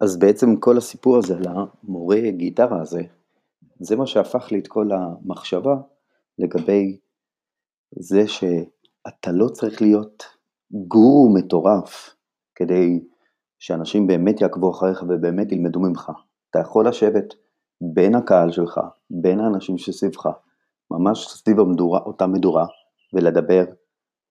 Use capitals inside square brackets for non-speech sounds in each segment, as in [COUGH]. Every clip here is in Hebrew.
אז בעצם כל הסיפור הזה על המורה גיטרה הזה, זה מה שהפך לי את כל המחשבה לגבי זה שאתה לא צריך להיות גורו מטורף כדי שאנשים באמת יעקבו אחריך ובאמת ילמדו ממך. אתה יכול לשבת בין הקהל שלך, בין האנשים שסביבך, ממש סביב המדורה, אותה מדורה, ולדבר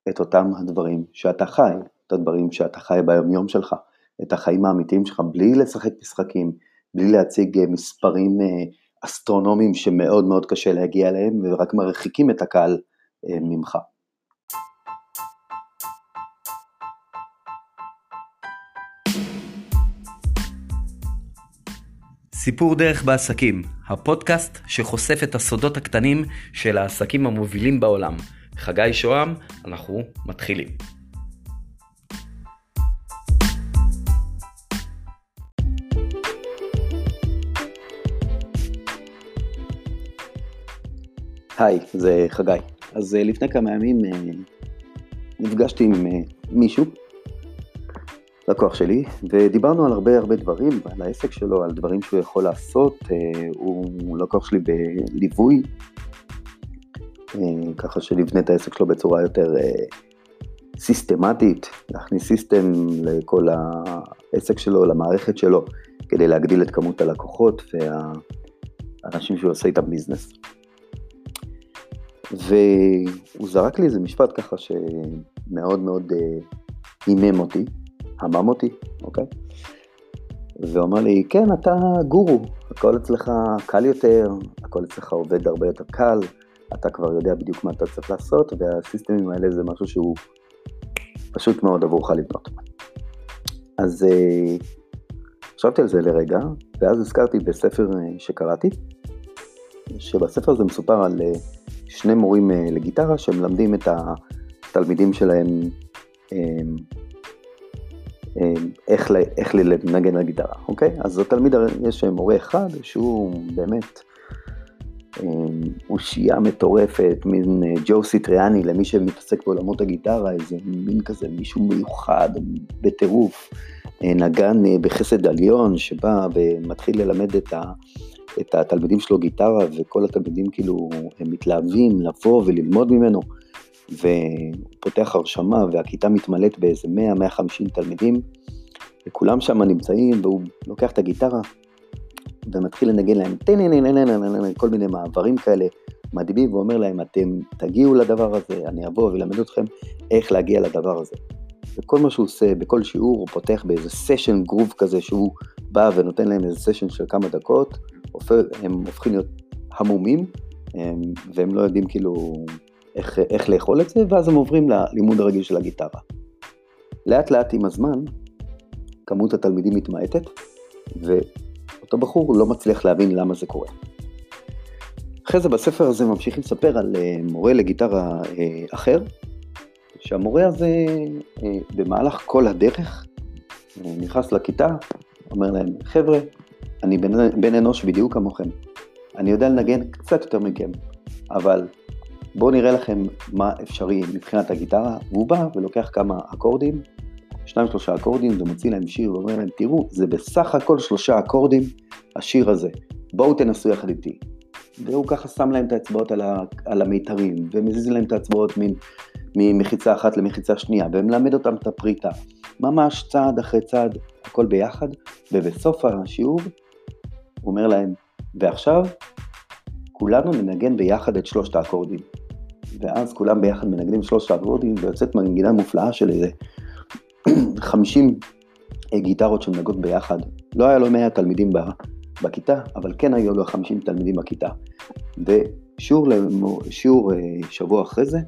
את אותם הדברים שאתה חי, את הדברים שאתה חי ביומיום שלך, את החיים האמיתיים שלך, בלי לשחק משחקים, בלי להציג אה, מספרים אה, אסטרונומיים שמאוד מאוד קשה להגיע אליהם, ורק מרחיקים את הקהל אה, ממך. סיפור דרך בעסקים, הפודקאסט שחושף את הסודות הקטנים של העסקים המובילים בעולם. חגי שוהם, אנחנו מתחילים. היי, זה חגי. אז אה, לפני כמה ימים אה, נפגשתי עם אה, מישהו לקוח שלי, ודיברנו על הרבה הרבה דברים, על העסק שלו, על דברים שהוא יכול לעשות, הוא לקוח שלי בליווי, ככה שנבנה את העסק שלו בצורה יותר סיסטמטית, להכניס סיסטם לכל העסק שלו, למערכת שלו, כדי להגדיל את כמות הלקוחות והאנשים שהוא עושה איתם ביזנס. והוא זרק לי איזה משפט ככה שמאוד מאוד הימם אותי, המם אותי, אוקיי? והוא אמר לי, כן, אתה גורו, הכל אצלך קל יותר, הכל אצלך עובד הרבה יותר קל, אתה כבר יודע בדיוק מה אתה צריך לעשות, והסיסטמים האלה זה משהו שהוא פשוט מאוד עבורך לבנות. אז uh, חשבתי על זה לרגע, ואז הזכרתי בספר uh, שקראתי, שבספר הזה מסופר על שני מורים uh, לגיטרה שמלמדים את התלמידים שלהם אמ, איך, איך לנגן על גיטרה, אוקיי? אז לתלמיד יש מורה אחד שהוא באמת אמ, אושייה מטורפת, מין אה, ג'ו סיטריאני למי שמתעסק בעולמות הגיטרה, איזה מין כזה מישהו מיוחד, בטירוף, אה, נגן אה, בחסד עליון שבא ומתחיל ללמד את, ה, את התלמידים שלו גיטרה וכל התלמידים כאילו הם מתלהבים לבוא וללמוד ממנו. והוא פותח הרשמה והכיתה מתמלאת באיזה 100-150 תלמידים, וכולם שם נמצאים, והוא לוקח את הגיטרה ומתחיל לנגן להם כל מיני מעברים כאלה מדהימים, ואומר להם, אתם תגיעו לדבר הזה, אני אבוא ואלמד אתכם איך להגיע לדבר הזה. וכל מה שהוא עושה, בכל שיעור הוא פותח באיזה סשן גרוב כזה שהוא בא ונותן להם איזה סשן של כמה דקות, הם הופכים להיות המומים, והם לא יודעים כאילו איך, איך לאכול את זה, ואז הם עוברים ללימוד הרגיל של הגיטרה. לאט לאט עם הזמן, כמות התלמידים מתמעטת, ואותו בחור לא מצליח להבין למה זה קורה. אחרי זה בספר הזה ממשיכים לספר על אה, מורה לגיטרה אה, אחר, שהמורה הזה אה, במהלך כל הדרך נכנס לכיתה, אומר להם, חבר'ה, אני בן, בן אנוש בדיוק כמוכם, אני יודע לנגן קצת יותר מכם, אבל בואו נראה לכם מה אפשרי מבחינת הגיטרה, והוא בא ולוקח כמה אקורדים, שניים שלושה אקורדים, ומוציא להם שיר ואומר להם, תראו, זה בסך הכל שלושה אקורדים, השיר הזה, בואו תנסו יחד איתי. והוא ככה שם להם את האצבעות על, ה, על המיתרים, ומזיז להם את האצבעות ממחיצה אחת למחיצה שנייה, ומלמד אותם את הפריטה. ממש צעד אחרי צעד, הכל ביחד, ובסוף השיעור הוא אומר להם, ועכשיו כולנו ננגן ביחד את שלושת האקורדים. ואז כולם ביחד מנגנים שלושת האקורדים, ויוצאת מנגינה מופלאה של איזה [CLEARS THROAT] 50 גיטרות שמנגות ביחד. לא היה לו 100 תלמידים בכיתה, אבל כן היו לו 50 תלמידים בכיתה. ושיעור שיעור אה, שבוע אחרי זה,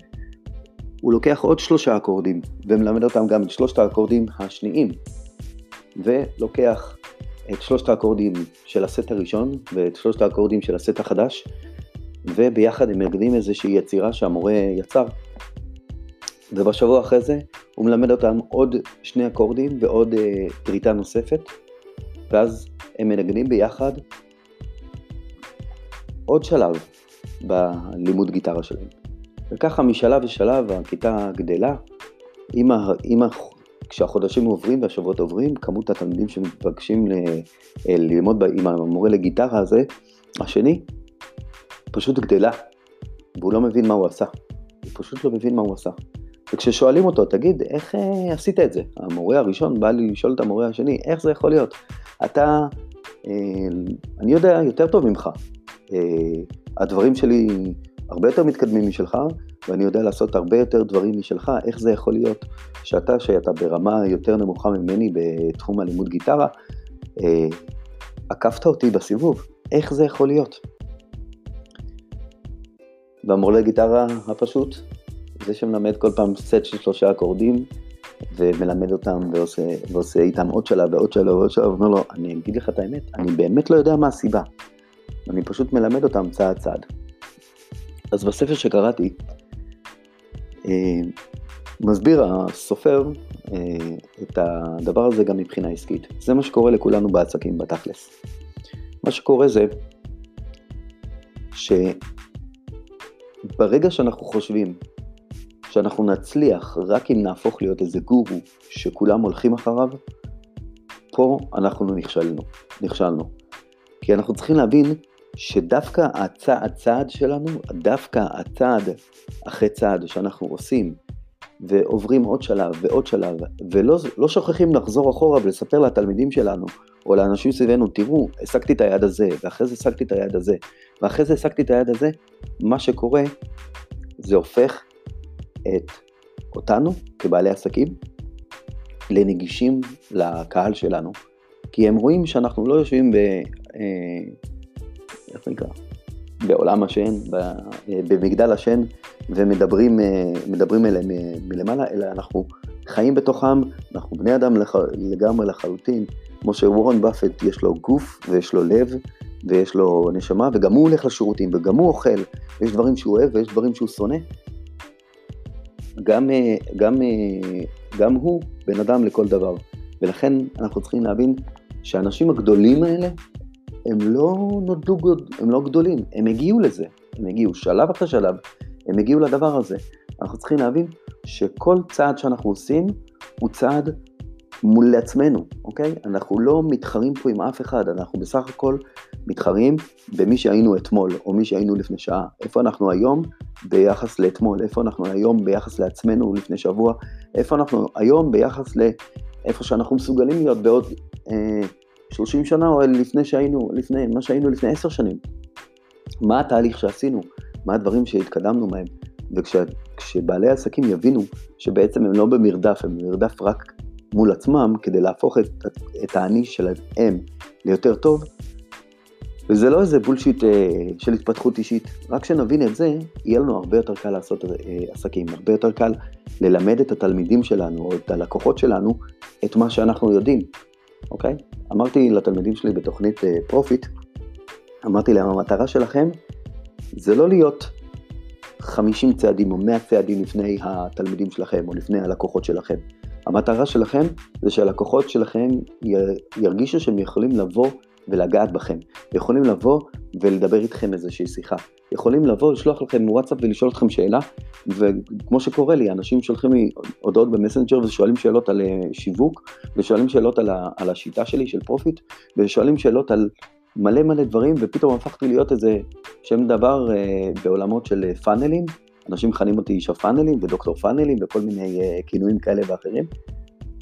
הוא לוקח עוד שלושה אקורדים, ומלמד אותם גם את שלושת האקורדים השניים, ולוקח את שלושת האקורדים של הסט הראשון ואת שלושת האקורדים של הסט החדש, וביחד הם מנגנים איזושהי יצירה שהמורה יצר. ובשבוע אחרי זה הוא מלמד אותם עוד שני אקורדים ועוד אה, פריטה נוספת, ואז הם מנגנים ביחד עוד שלב בלימוד גיטרה שלהם. וככה משלב לשלב הכיתה גדלה עם, ה, עם כשהחודשים עוברים והשבועות עוברים, כמות התלמידים שמתבקשים ל, אה, ללמוד עם המורה לגיטרה הזה, השני, פשוט גדלה, והוא לא מבין מה הוא עשה. הוא פשוט לא מבין מה הוא עשה. וכששואלים אותו, תגיד, איך אה, עשית את זה? המורה הראשון בא לי לשאול את המורה השני, איך זה יכול להיות? אתה, אה, אני יודע יותר טוב ממך. אה, הדברים שלי הרבה יותר מתקדמים משלך, ואני יודע לעשות הרבה יותר דברים משלך, איך זה יכול להיות שאתה, שאתה ברמה יותר נמוכה ממני בתחום הלימוד גיטרה, אה, עקפת אותי בסיבוב, איך זה יכול להיות? והמורה לגיטרה הפשוט, זה שמלמד כל פעם סט של שלושה אקורדים, ומלמד אותם ועושה, ועושה איתם עוד שלב ועוד שלב ועוד שלב, ואומר לו, אני אגיד לך את האמת, אני באמת לא יודע מה הסיבה. אני פשוט מלמד אותם צעד צעד. אז בספר שקראתי, אה, מסביר הסופר אה, את הדבר הזה גם מבחינה עסקית. זה מה שקורה לכולנו בעסקים בתכלס. מה שקורה זה שברגע שאנחנו חושבים שאנחנו נצליח רק אם נהפוך להיות איזה גורו שכולם הולכים אחריו, פה אנחנו נכשלנו, נכשלנו. כי אנחנו צריכים להבין שדווקא הצעד צעד שלנו, דווקא הצעד אחרי צעד שאנחנו עושים, ועוברים עוד שלב ועוד שלב, ולא לא שוכחים לחזור אחורה ולספר לתלמידים שלנו, או לאנשים סביבנו, תראו, השגתי את היד הזה, ואחרי זה השגתי את היד הזה, ואחרי זה השגתי את היד הזה, מה שקורה, זה הופך את אותנו, כבעלי עסקים, לנגישים לקהל שלנו. כי הם רואים שאנחנו לא יושבים ב... איך נקרא? בעולם השן, אה, במגדל השן, ומדברים אה, אליהם אה, מלמעלה, אלא אנחנו חיים בתוכם, אנחנו בני אדם לח... לגמרי לחלוטין, כמו שוורון באפט יש לו גוף ויש לו לב ויש לו נשמה, וגם הוא הולך לשירותים, וגם הוא אוכל, ויש דברים שהוא אוהב ויש דברים שהוא שונא. גם, גם, גם הוא בן אדם לכל דבר, ולכן אנחנו צריכים להבין שהאנשים הגדולים האלה הם לא נולדו, הם לא גדולים, הם הגיעו לזה, הם הגיעו שלב אחרי שלב, הם הגיעו לדבר הזה. אנחנו צריכים להבין שכל צעד שאנחנו עושים הוא צעד מול עצמנו, אוקיי? אנחנו לא מתחרים פה עם אף אחד, אנחנו בסך הכל מתחרים במי שהיינו אתמול, או מי שהיינו לפני שעה. איפה אנחנו היום ביחס לאתמול, איפה אנחנו היום ביחס לעצמנו לפני שבוע, איפה אנחנו היום ביחס לאיפה שאנחנו מסוגלים להיות בעוד אה, 30 שנה או לפני שהיינו, לפני, מה שהיינו לפני 10 שנים. מה התהליך שעשינו, מה הדברים שהתקדמנו מהם, וכשבעלי עסקים יבינו שבעצם הם לא במרדף, הם במרדף רק מול עצמם כדי להפוך את, את האני שלהם ליותר טוב, וזה לא איזה בולשיט אה, של התפתחות אישית, רק כשנבין את זה, יהיה לנו הרבה יותר קל לעשות אה, עסקים, הרבה יותר קל ללמד את התלמידים שלנו או את הלקוחות שלנו את מה שאנחנו יודעים, אוקיי? אמרתי לתלמידים שלי בתוכנית Profit, אה, אמרתי להם, המטרה שלכם זה לא להיות 50 צעדים או 100 צעדים לפני התלמידים שלכם או לפני הלקוחות שלכם. המטרה שלכם זה שהלקוחות שלכם ירגישו שהם יכולים לבוא ולגעת בכם. יכולים לבוא ולדבר איתכם איזושהי שיחה. יכולים לבוא, לשלוח לכם וואטסאפ ולשאול אתכם שאלה, וכמו שקורה לי, אנשים שולחים לי הודעות במסנג'ר ושואלים שאלות על אה, שיווק, ושואלים שאלות על, ה, על השיטה שלי של Profit, ושואלים שאלות על מלא מלא דברים, ופתאום הפכתי להיות איזה שם דבר אה, בעולמות של פאנלים, אנשים מכנים אותי איש הפאנלים ודוקטור פאנלים וכל מיני אה, כינויים כאלה ואחרים.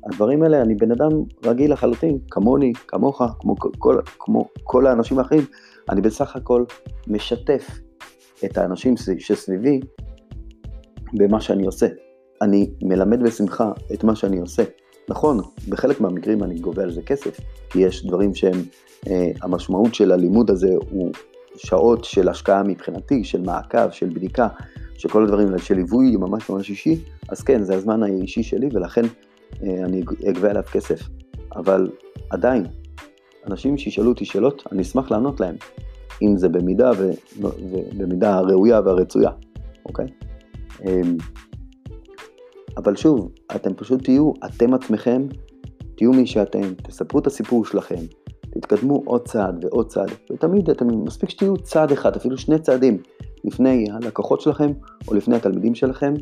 הדברים האלה, אני בן אדם רגיל לחלוטין, כמוני, כמוך, כמו כל, כמו כל האנשים האחרים, אני בסך הכל משתף את האנשים שסביבי במה שאני עושה. אני מלמד בשמחה את מה שאני עושה. נכון, בחלק מהמקרים אני גובה על זה כסף, כי יש דברים שהם, אה, המשמעות של הלימוד הזה הוא שעות של השקעה מבחינתי, של מעקב, של בדיקה, של כל הדברים האלה, של ליווי ממש ממש אישי, אז כן, זה הזמן האישי שלי, ולכן אני אגבה עליו כסף. אבל עדיין, אנשים שישאלו אותי שאלות, אני אשמח לענות להם. אם זה במידה ו... ובמידה הראויה והרצויה, אוקיי? אמ, אבל שוב, אתם פשוט תהיו אתם עצמכם, תהיו מי שאתם, תספרו את הסיפור שלכם, תתקדמו עוד צעד ועוד צעד, ותמיד אתם, מספיק שתהיו צעד אחד, אפילו שני צעדים, לפני הלקוחות שלכם או לפני התלמידים שלכם,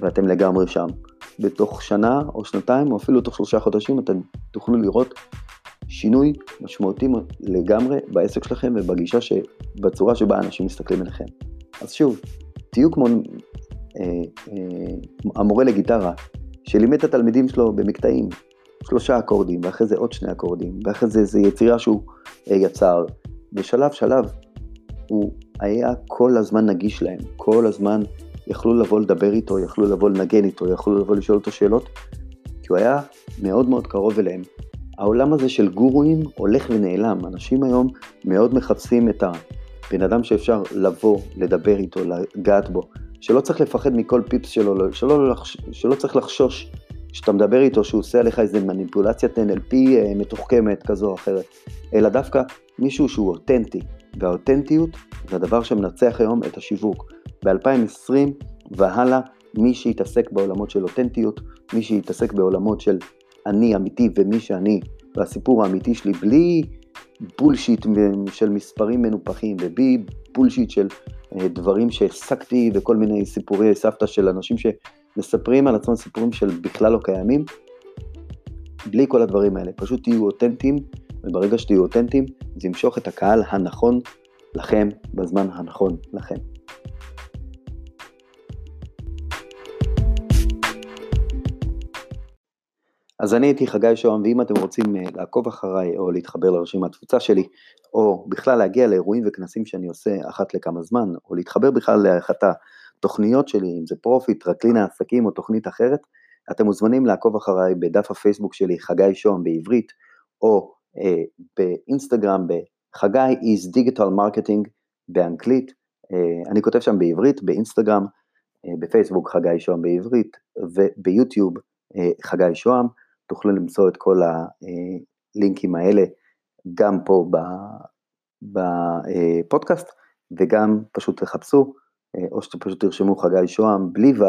ואתם לגמרי שם. בתוך שנה או שנתיים, או אפילו תוך שלושה חודשים, אתם תוכלו לראות שינוי משמעותי לגמרי בעסק שלכם ובגישה שבצורה שבה אנשים מסתכלים עליכם. אז שוב, תהיו כמו אה, אה, המורה לגיטרה, שלימד את התלמידים שלו במקטעים, שלושה אקורדים, ואחרי זה עוד שני אקורדים, ואחרי זה איזו יצירה שהוא אה, יצר. בשלב שלב הוא היה כל הזמן נגיש להם, כל הזמן יכלו לבוא לדבר איתו, יכלו לבוא לנגן איתו, יכלו לבוא לשאול אותו שאלות, כי הוא היה מאוד מאוד קרוב אליהם. העולם הזה של גורואים הולך ונעלם, אנשים היום מאוד מחפשים את הבן אדם שאפשר לבוא, לדבר איתו, לגעת בו, שלא צריך לפחד מכל פיפס שלו, שלא, שלא צריך לחשוש כשאתה מדבר איתו שהוא עושה עליך איזה מניפולציית NLP אה, מתוחכמת כזו או אחרת, אלא דווקא מישהו שהוא אותנטי, והאותנטיות זה הדבר שמנצח היום את השיווק. ב-2020 והלאה, מי שיתעסק בעולמות של אותנטיות, מי שיתעסק בעולמות של אני אמיתי ומי שאני, והסיפור האמיתי שלי, בלי בולשיט של מספרים מנופחים ובלי בולשיט של אה, דברים שהעסקתי וכל מיני סיפורי סבתא של אנשים שמספרים על עצמם סיפורים של בכלל לא קיימים, בלי כל הדברים האלה, פשוט תהיו אותנטיים, וברגע שתהיו אותנטיים, זה ימשוך את הקהל הנכון לכם בזמן הנכון לכם. אז אני הייתי חגי שוהם, ואם אתם רוצים אה, לעקוב אחריי או להתחבר לרשימת התפוצה שלי, או בכלל להגיע לאירועים וכנסים שאני עושה אחת לכמה זמן, או להתחבר בכלל לאחת התוכניות שלי, אם זה Profit, טרקלין העסקים או תוכנית אחרת, אתם מוזמנים לעקוב אחריי בדף הפייסבוק שלי, חגי שוהם בעברית, או אה, באינסטגרם ב Hagai's digital marketing באנגלית, אה, אני כותב שם בעברית, באינסטגרם, אה, בפייסבוק חגי שוהם בעברית, וביוטיוב אה, חגי שוהם. תוכלו למצוא את כל הלינקים האלה גם פה בפודקאסט, וגם פשוט תחפשו, או שאתם פשוט תרשמו חגי שוהם בלי ו'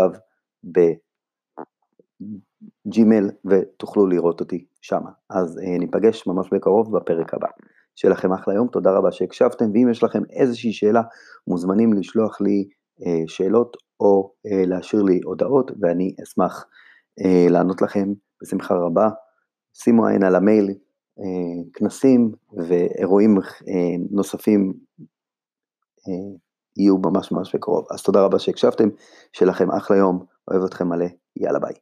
בג'ימל ותוכלו לראות אותי שם. אז ניפגש ממש בקרוב בפרק הבא. שיהיה לכם אחלה יום, תודה רבה שהקשבתם, ואם יש לכם איזושהי שאלה, מוזמנים לשלוח לי שאלות או להשאיר לי הודעות, ואני אשמח לענות לכם בשמחה רבה. שימו עין על המייל, אה, כנסים ואירועים אה, נוספים אה, יהיו ממש ממש בקרוב. אז תודה רבה שהקשבתם, שיהיה לכם אחלה יום, אוהב אתכם מלא, יאללה ביי.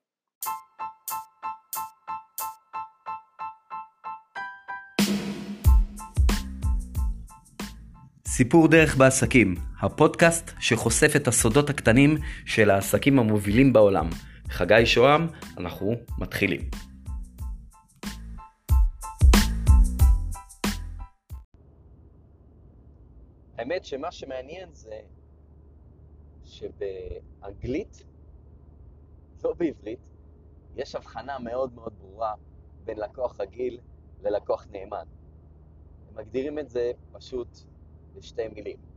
סיפור דרך בעסקים, הפודקאסט שחושף את הסודות הקטנים של העסקים המובילים בעולם. חגי שוהם, אנחנו מתחילים. האמת שמה שמעניין זה שבאנגלית, לא בעברית, יש הבחנה מאוד מאוד ברורה בין לקוח רגיל ללקוח נאמן. מגדירים את זה פשוט בשתי מילים.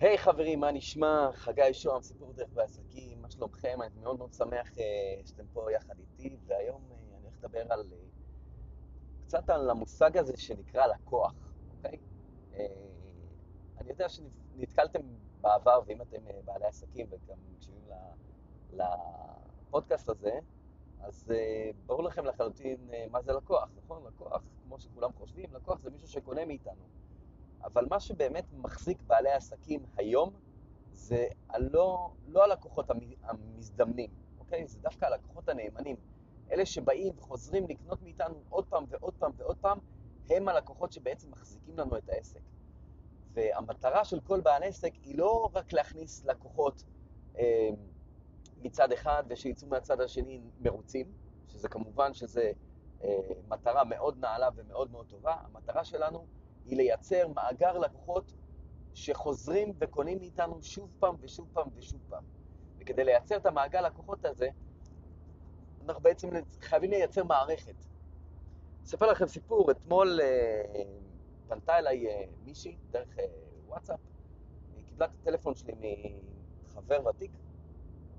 היי hey, חברים, מה נשמע? חגי שוהם, סיפור דרך בעסקים, מה שלומכם? אני מאוד מאוד שמח uh, שאתם פה יחד איתי, והיום uh, אני הולך לדבר על, uh, קצת על המושג הזה שנקרא לקוח, אוקיי? Uh, אני יודע שנתקלתם בעבר, ואם אתם uh, בעלי עסקים וגם מקשיבים לפודקאסט הזה, אז uh, ברור לכם לחלוטין uh, מה זה לקוח, נכון? לקוח, כמו שכולם חושבים, לקוח זה מישהו שקונה מאיתנו. אבל מה שבאמת מחזיק בעלי עסקים היום, זה הלא, לא הלקוחות המזדמנים, אוקיי? זה דווקא הלקוחות הנאמנים. אלה שבאים וחוזרים לקנות מאיתנו עוד פעם ועוד פעם ועוד פעם, הם הלקוחות שבעצם מחזיקים לנו את העסק. והמטרה של כל בעל עסק היא לא רק להכניס לקוחות אה, מצד אחד ושיצאו מהצד השני מרוצים, שזה כמובן שזה אה, מטרה מאוד נעלה ומאוד מאוד טובה, המטרה שלנו היא לייצר מאגר לקוחות שחוזרים וקונים מאיתנו שוב פעם ושוב פעם ושוב פעם. וכדי לייצר את המעגל לקוחות הזה, אנחנו בעצם חייבים לייצר מערכת. אספר לכם סיפור, אתמול אה, פנתה אליי אה, מישהי דרך אה, וואטסאפ, היא קיבלה את הטלפון שלי מחבר ותיק,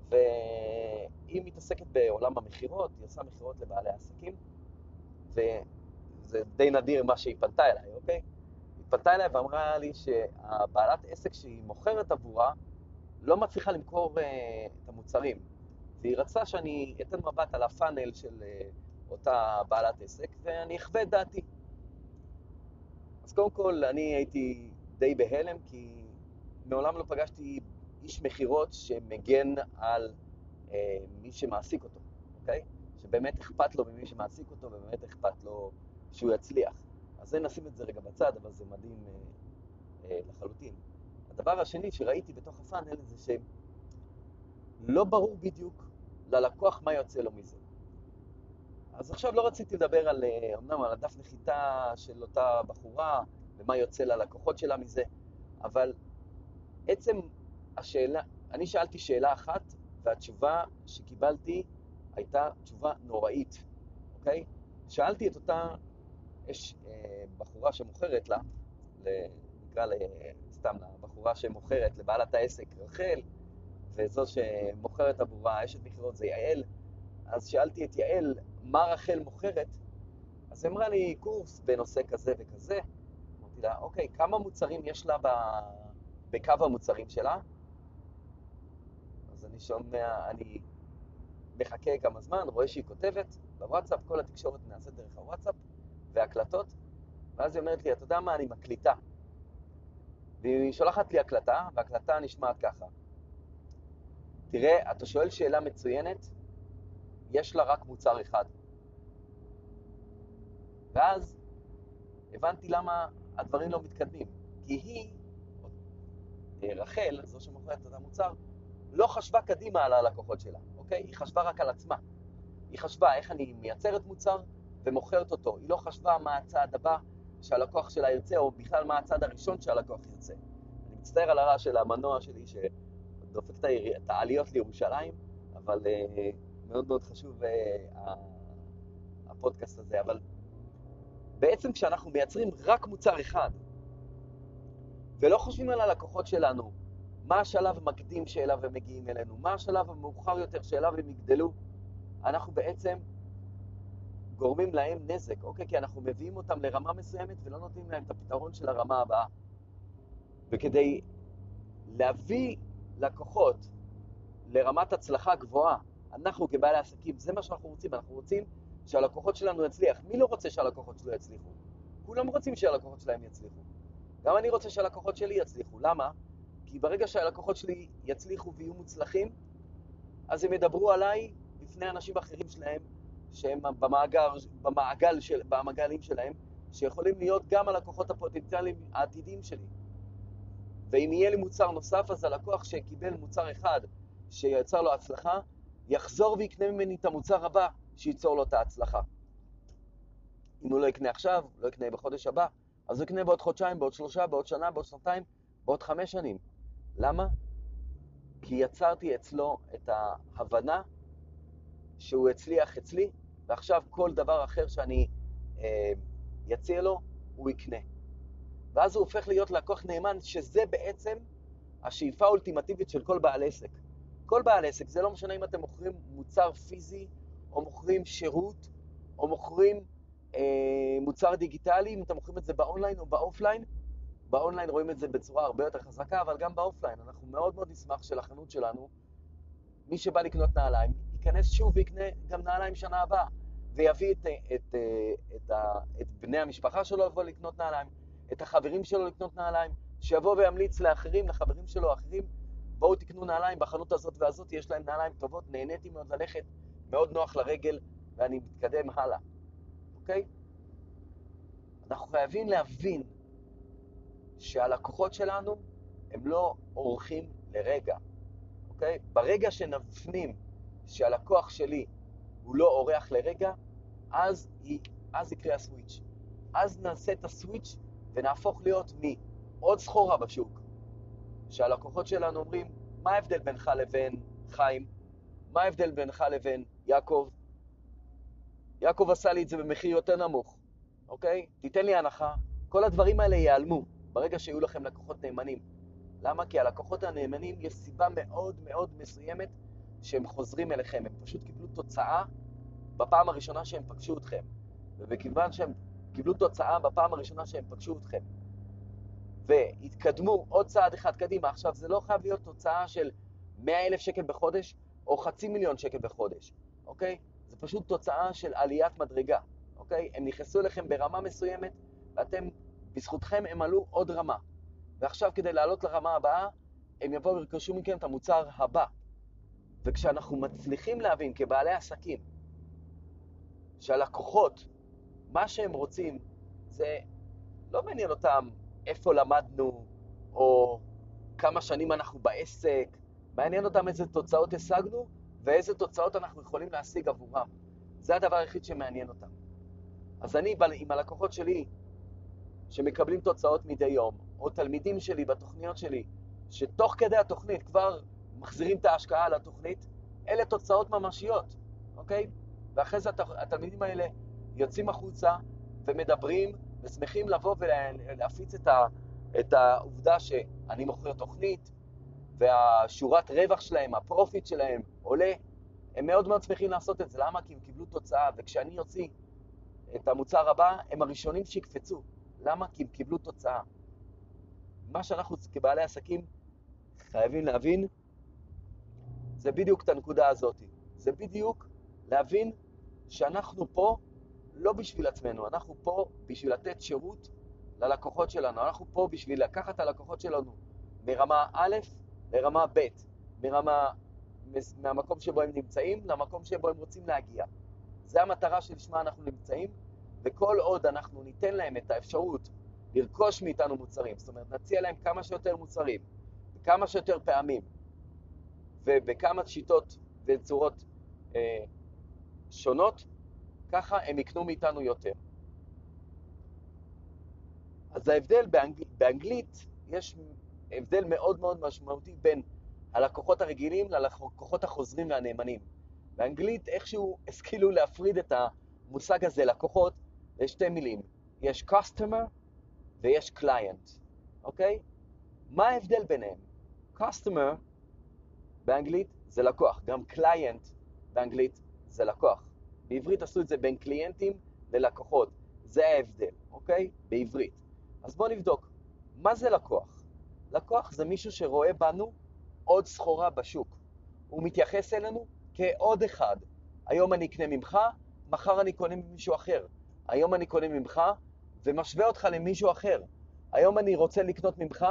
והיא מתעסקת בעולם המכירות, היא עושה מכירות לבעלי עסקים, וזה די נדיר מה שהיא פנתה אליי, אוקיי? פנתה אליי ואמרה לי שהבעלת עסק שהיא מוכרת עבורה, לא מצליחה למכור uh, את המוצרים, והיא רצתה שאני אתן מבט על הפאנל של uh, אותה בעלת עסק, ואני אחווה את דעתי. אז קודם כל, אני הייתי די בהלם, כי מעולם לא פגשתי איש מכירות שמגן על uh, מי שמעסיק אותו, אוקיי? שבאמת אכפת לו ממי שמעסיק אותו, ובאמת אכפת לו שהוא יצליח. אז זה נשים את זה רגע בצד, אבל זה מדהים אה, אה, לחלוטין. הדבר השני שראיתי בתוך הפאנל זה שלא ברור בדיוק ללקוח מה יוצא לו מזה. אז עכשיו לא רציתי לדבר על, אה, אמנם על הדף נחיתה של אותה בחורה ומה יוצא ללקוחות שלה מזה, אבל עצם השאלה, אני שאלתי שאלה אחת והתשובה שקיבלתי הייתה תשובה נוראית, אוקיי? שאלתי את אותה, יש אה, בחורה שמוכרת לה, נקרא לה, סתם, לבחורה שמוכרת לבעלת העסק רחל, וזו שמוכרת עבורה, אשת מכירות זה יעל, אז שאלתי את יעל, מה רחל מוכרת? אז היא אמרה לי, קורס בנושא כזה וכזה. אמרתי לה, אוקיי, כמה מוצרים יש לה. בקו המוצרים שלה? אז אני שומע, אני מחכה כמה זמן, רואה שהיא כותבת בוואטסאפ, כל התקשורת נעשית דרך הוואטסאפ והקלטות, ואז היא אומרת לי, אתה יודע מה, אני מקליטה. והיא שולחת לי הקלטה, וההקלטה נשמעת ככה. תראה, אתה שואל שאלה מצוינת, יש לה רק מוצר אחד. ואז הבנתי למה הדברים לא מתקדמים. כי היא, רחל, זו שמוכרת את המוצר, לא חשבה קדימה על הלקוחות שלה. אוקיי? היא חשבה רק על עצמה. היא חשבה איך אני מייצרת מוצר ומוכרת אותו. היא לא חשבה מה הצעד הבא שהלקוח שלה ירצה, או בכלל מה הצעד הראשון שהלקוח ירצה. אני מצטער על הרעש של המנוע שלי שדופק את העליות לירושלים, אבל uh, מאוד מאוד חשוב uh, הפודקאסט הזה. אבל בעצם כשאנחנו מייצרים רק מוצר אחד, ולא חושבים על הלקוחות שלנו, מה השלב המקדים שאליו הם מגיעים אלינו, מה השלב המאוחר יותר שאליו הם יגדלו, אנחנו בעצם גורמים להם נזק, אוקיי? כי אנחנו מביאים אותם לרמה מסוימת ולא נותנים להם את הפתרון של הרמה הבאה. וכדי להביא לקוחות לרמת הצלחה גבוהה, אנחנו כבעלי עסקים, זה מה שאנחנו רוצים, אנחנו רוצים שהלקוחות שלנו יצליח. מי לא רוצה שהלקוחות שלו יצליחו? כולם רוצים שהלקוחות שלהם יצליחו. גם אני רוצה שהלקוחות שלי יצליחו. למה? כי ברגע שהלקוחות שלי יצליחו ויהיו מוצלחים, אז הם ידברו עליי בפני אנשים אחרים שלהם, שהם במאגר, במעגל של, במעגלים שלהם, שיכולים להיות גם הלקוחות הפוטנציאליים העתידיים שלי. ואם יהיה לי מוצר נוסף, אז הלקוח שקיבל מוצר אחד שיצר לו הצלחה, יחזור ויקנה ממני את המוצר הבא שייצור לו את ההצלחה. אם הוא לא יקנה עכשיו, לא יקנה בחודש הבא, אז הוא יקנה בעוד חודשיים, בעוד שלושה, בעוד שנה, בעוד שנתיים, בעוד חמש שנים. למה? כי יצרתי אצלו את ההבנה שהוא הצליח אצלי, ועכשיו כל דבר אחר שאני אה, יציע לו, הוא יקנה. ואז הוא הופך להיות לקוח נאמן, שזה בעצם השאיפה האולטימטיבית של כל בעל עסק. כל בעל עסק, זה לא משנה אם אתם מוכרים מוצר פיזי, או מוכרים שירות, או מוכרים אה, מוצר דיגיטלי, אם אתם מוכרים את זה באונליין או באופליין, באונליין רואים את זה בצורה הרבה יותר חזקה, אבל גם באופליין. אנחנו מאוד מאוד נשמח שלחנות שלנו, מי שבא לקנות נעליים, ייכנס שוב ויקנה גם נעליים שנה הבאה, ויביא את, את, את, את, את בני המשפחה שלו לבוא לקנות נעליים, את החברים שלו לקנות נעליים, שיבוא וימליץ לאחרים, לחברים שלו האחרים, בואו תקנו נעליים בחנות הזאת והזאת, יש להם נעליים טובות, נהניתי מאוד ללכת, מאוד נוח לרגל, ואני מתקדם הלאה, אוקיי? אנחנו חייבים להבין שהלקוחות שלנו הם לא אורחים לרגע, אוקיי? ברגע שנפנים שהלקוח שלי הוא לא אורח לרגע, אז, היא, אז יקרה הסוויץ'. אז נעשה את הסוויץ' ונהפוך להיות מעוד סחורה בשוק. שהלקוחות שלנו אומרים, מה ההבדל בינך לבין חיים? מה ההבדל בינך לבין יעקב? יעקב עשה לי את זה במחיר יותר נמוך, אוקיי? תיתן לי הנחה. כל הדברים האלה ייעלמו. ברגע שיהיו לכם לקוחות נאמנים. למה? כי הלקוחות הנאמנים, יש סיבה מאוד מאוד מסוימת שהם חוזרים אליכם. הם פשוט קיבלו תוצאה בפעם הראשונה שהם פגשו אתכם. ובכיוון שהם קיבלו תוצאה בפעם הראשונה שהם פגשו אתכם, והתקדמו עוד צעד אחד קדימה, עכשיו זה לא חייב להיות תוצאה של 100 אלף שקל בחודש או חצי מיליון שקל בחודש, אוקיי? זה פשוט תוצאה של עליית מדרגה, אוקיי? הם נכנסו אליכם ברמה מסוימת, ואתם, בזכותכם הם עלו עוד רמה. ועכשיו כדי לעלות לרמה הבאה, הם יבואו וירכשו מכם את המוצר הבא. וכשאנחנו מצליחים להבין כבעלי עסקים שהלקוחות, מה שהם רוצים זה לא מעניין אותם איפה למדנו או כמה שנים אנחנו בעסק, מעניין אותם איזה תוצאות השגנו ואיזה תוצאות אנחנו יכולים להשיג עבורם. זה הדבר היחיד שמעניין אותם. אז אני עם הלקוחות שלי, שמקבלים תוצאות מדי יום, או תלמידים שלי בתוכניות שלי, שתוך כדי התוכנית כבר מחזירים את ההשקעה על התוכנית, אלה תוצאות ממשיות, אוקיי? ואחרי זה התלמידים האלה יוצאים החוצה ומדברים ושמחים לבוא ולהפיץ את, ה, את העובדה שאני מוכר תוכנית והשורת רווח שלהם, ה profit שלהם עולה. הם מאוד מאוד שמחים לעשות את זה. למה? כי הם קיבלו תוצאה, וכשאני אוציא את המוצר הבא, הם הראשונים שיקפצו. למה? כי הם קיבלו תוצאה. מה שאנחנו כבעלי עסקים חייבים להבין, זה בדיוק את הנקודה הזאת. זה בדיוק להבין שאנחנו פה לא בשביל עצמנו, אנחנו פה בשביל לתת שירות ללקוחות שלנו. אנחנו פה בשביל לקחת את הלקוחות שלנו מרמה א' לרמה ב', מרמה, מהמקום שבו הם נמצאים למקום שבו הם רוצים להגיע. זה המטרה שלשמה אנחנו נמצאים, וכל עוד אנחנו ניתן להם את האפשרות לרכוש מאיתנו מוצרים, זאת אומרת, נציע להם כמה שיותר מוצרים, כמה שיותר פעמים, ובכמה שיטות וצורות אה, שונות, ככה הם יקנו מאיתנו יותר. אז ההבדל באנג... באנגלית, יש הבדל מאוד מאוד משמעותי בין הלקוחות הרגילים ללקוחות החוזרים והנאמנים. באנגלית איכשהו השכילו להפריד את המושג הזה, לקוחות, לשתי מילים. יש customer ויש client, אוקיי? מה ההבדל ביניהם? customer באנגלית זה לקוח, גם client באנגלית זה לקוח. בעברית עשו את זה בין קליינטים ללקוחות. זה ההבדל, אוקיי? בעברית. אז בואו נבדוק. מה זה לקוח? לקוח זה מישהו שרואה בנו עוד סחורה בשוק. הוא מתייחס אלינו כעוד אחד. היום אני אקנה ממך, מחר אני קונה ממישהו אחר. היום אני קונה ממך ומשווה אותך למישהו אחר. היום אני רוצה לקנות ממך,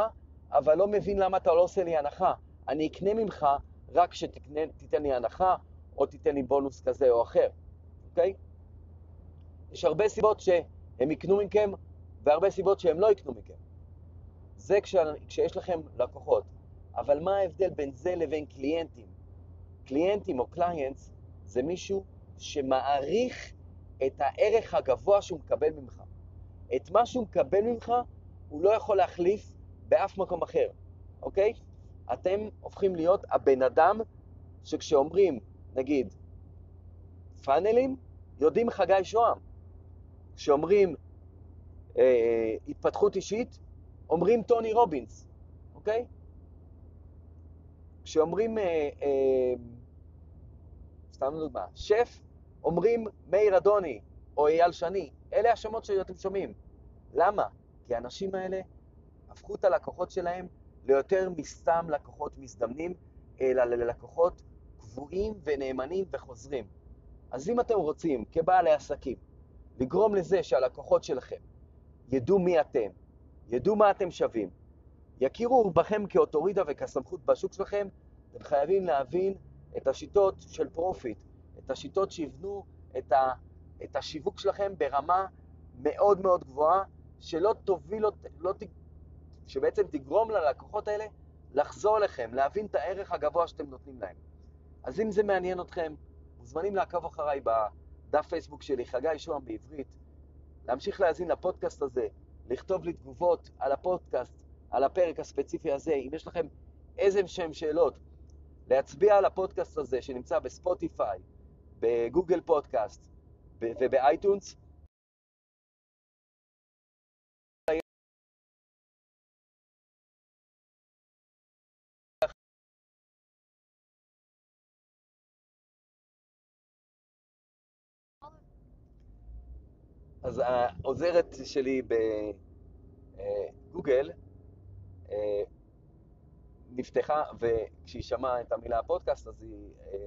אבל לא מבין למה אתה לא עושה לי הנחה. אני אקנה ממך רק כשתיתן לי הנחה, או תיתן לי בונוס כזה או אחר. אוקיי? יש הרבה סיבות שהם יקנו מכם, והרבה סיבות שהם לא יקנו מכם. זה כש, כשיש לכם לקוחות. אבל מה ההבדל בין זה לבין קליינטים? קליינטים או clients זה מישהו שמעריך את הערך הגבוה שהוא מקבל ממך. את מה שהוא מקבל ממך הוא לא יכול להחליף באף מקום אחר, אוקיי? אתם הופכים להיות הבן אדם שכשאומרים, נגיד, פאנלים, יודעים חגי שוהם. כשאומרים אה, התפתחות אישית, אומרים טוני רובינס, אוקיי? כשאומרים, אה, אה, סתם דוגמה, שף, אומרים מאיר אדוני או אייל שני. אלה השמות שאתם שומעים. למה? כי האנשים האלה הפכו את הלקוחות שלהם ליותר מסתם לקוחות מזדמנים, אלא ללקוחות קבועים ונאמנים וחוזרים. אז אם אתם רוצים, כבעלי עסקים, לגרום לזה שהלקוחות שלכם ידעו מי אתם, ידעו מה אתם שווים, יכירו בכם כאוטוריטה וכסמכות בשוק שלכם, אתם חייבים להבין את השיטות של Profit, את השיטות שיבנו את, ה, את השיווק שלכם ברמה מאוד מאוד גבוהה, שלא תוביל, לא, שבעצם תגרום ללקוחות האלה לחזור אליכם, להבין את הערך הגבוה שאתם נותנים להם. אז אם זה מעניין אתכם, מוזמנים לעקוב אחריי בדף פייסבוק שלי, חגי שוהם בעברית, להמשיך להאזין לפודקאסט הזה, לכתוב לי תגובות על הפודקאסט, על הפרק הספציפי הזה. אם יש לכם איזה שהם שאלות, להצביע על הפודקאסט הזה שנמצא בספוטיפיי, בגוגל פודקאסט ובאייטונס, אז העוזרת שלי בגוגל אה, נפתחה, וכשהיא שמעה את המילה פודקאסט, אז היא אה,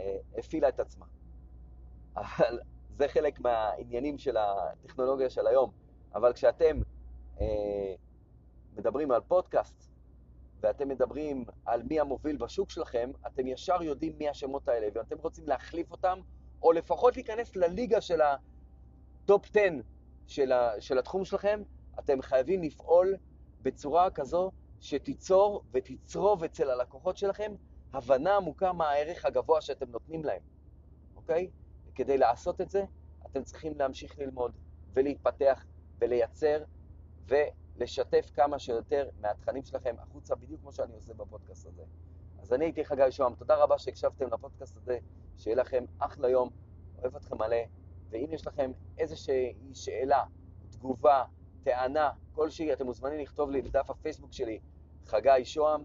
אה, הפעילה את עצמה. אבל זה חלק מהעניינים של הטכנולוגיה של היום. אבל כשאתם אה, מדברים על פודקאסט, ואתם מדברים על מי המוביל בשוק שלכם, אתם ישר יודעים מי השמות האלה, ואתם רוצים להחליף אותם, או לפחות להיכנס לליגה של ה top 10 של, ה, של התחום שלכם, אתם חייבים לפעול בצורה כזו שתיצור ותצרוב אצל הלקוחות שלכם הבנה עמוקה מה הערך הגבוה שאתם נותנים להם, אוקיי? כדי לעשות את זה, אתם צריכים להמשיך ללמוד ולהתפתח ולייצר ולשתף כמה שיותר מהתכנים שלכם החוצה, בדיוק כמו שאני עושה בפודקאסט הזה. אז אני הייתי חגי שוהם, תודה רבה שהקשבתם לפודקאסט הזה, שיהיה לכם אחלה יום, אוהב אתכם מלא, ואם יש לכם איזושהי שאלה, תגובה, טענה כלשהי, אתם מוזמנים לכתוב לי בדף הפייסבוק שלי, חגי שוהם.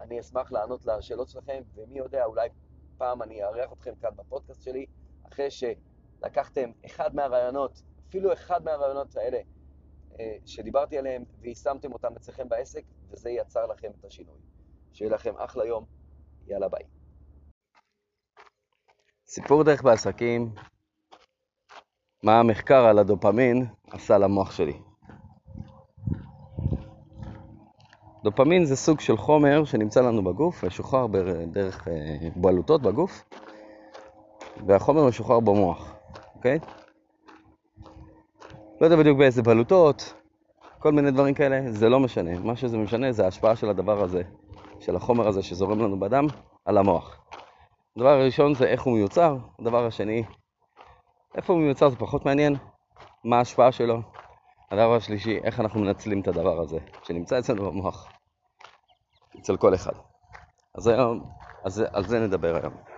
אני אשמח לענות לשאלות שלכם, ומי יודע, אולי פעם אני אארח אתכם כאן בפודקאסט שלי, אחרי שלקחתם אחד מהרעיונות, אפילו אחד מהרעיונות האלה אה, שדיברתי עליהם, ויישמתם אותם אצלכם בעסק, וזה יצר לכם את השינוי. שיהיה לכם אחלה יום, יאללה ביי. סיפור דרך בעסקים, מה המחקר על הדופמין עשה למוח שלי. דופמין זה סוג של חומר שנמצא לנו בגוף, משוחרר דרך אה, בלוטות בגוף, והחומר משוחרר במוח, אוקיי? לא יודע בדיוק באיזה בלוטות, כל מיני דברים כאלה, זה לא משנה. מה שזה משנה זה ההשפעה של הדבר הזה, של החומר הזה שזורם לנו בדם, על המוח. הדבר הראשון זה איך הוא מיוצר, הדבר השני, איפה הוא מיוצר זה פחות מעניין, מה ההשפעה שלו. הדבר השלישי, איך אנחנו מנצלים את הדבר הזה, שנמצא אצלנו במוח, אצל כל אחד. אז היום, אז על זה נדבר היום.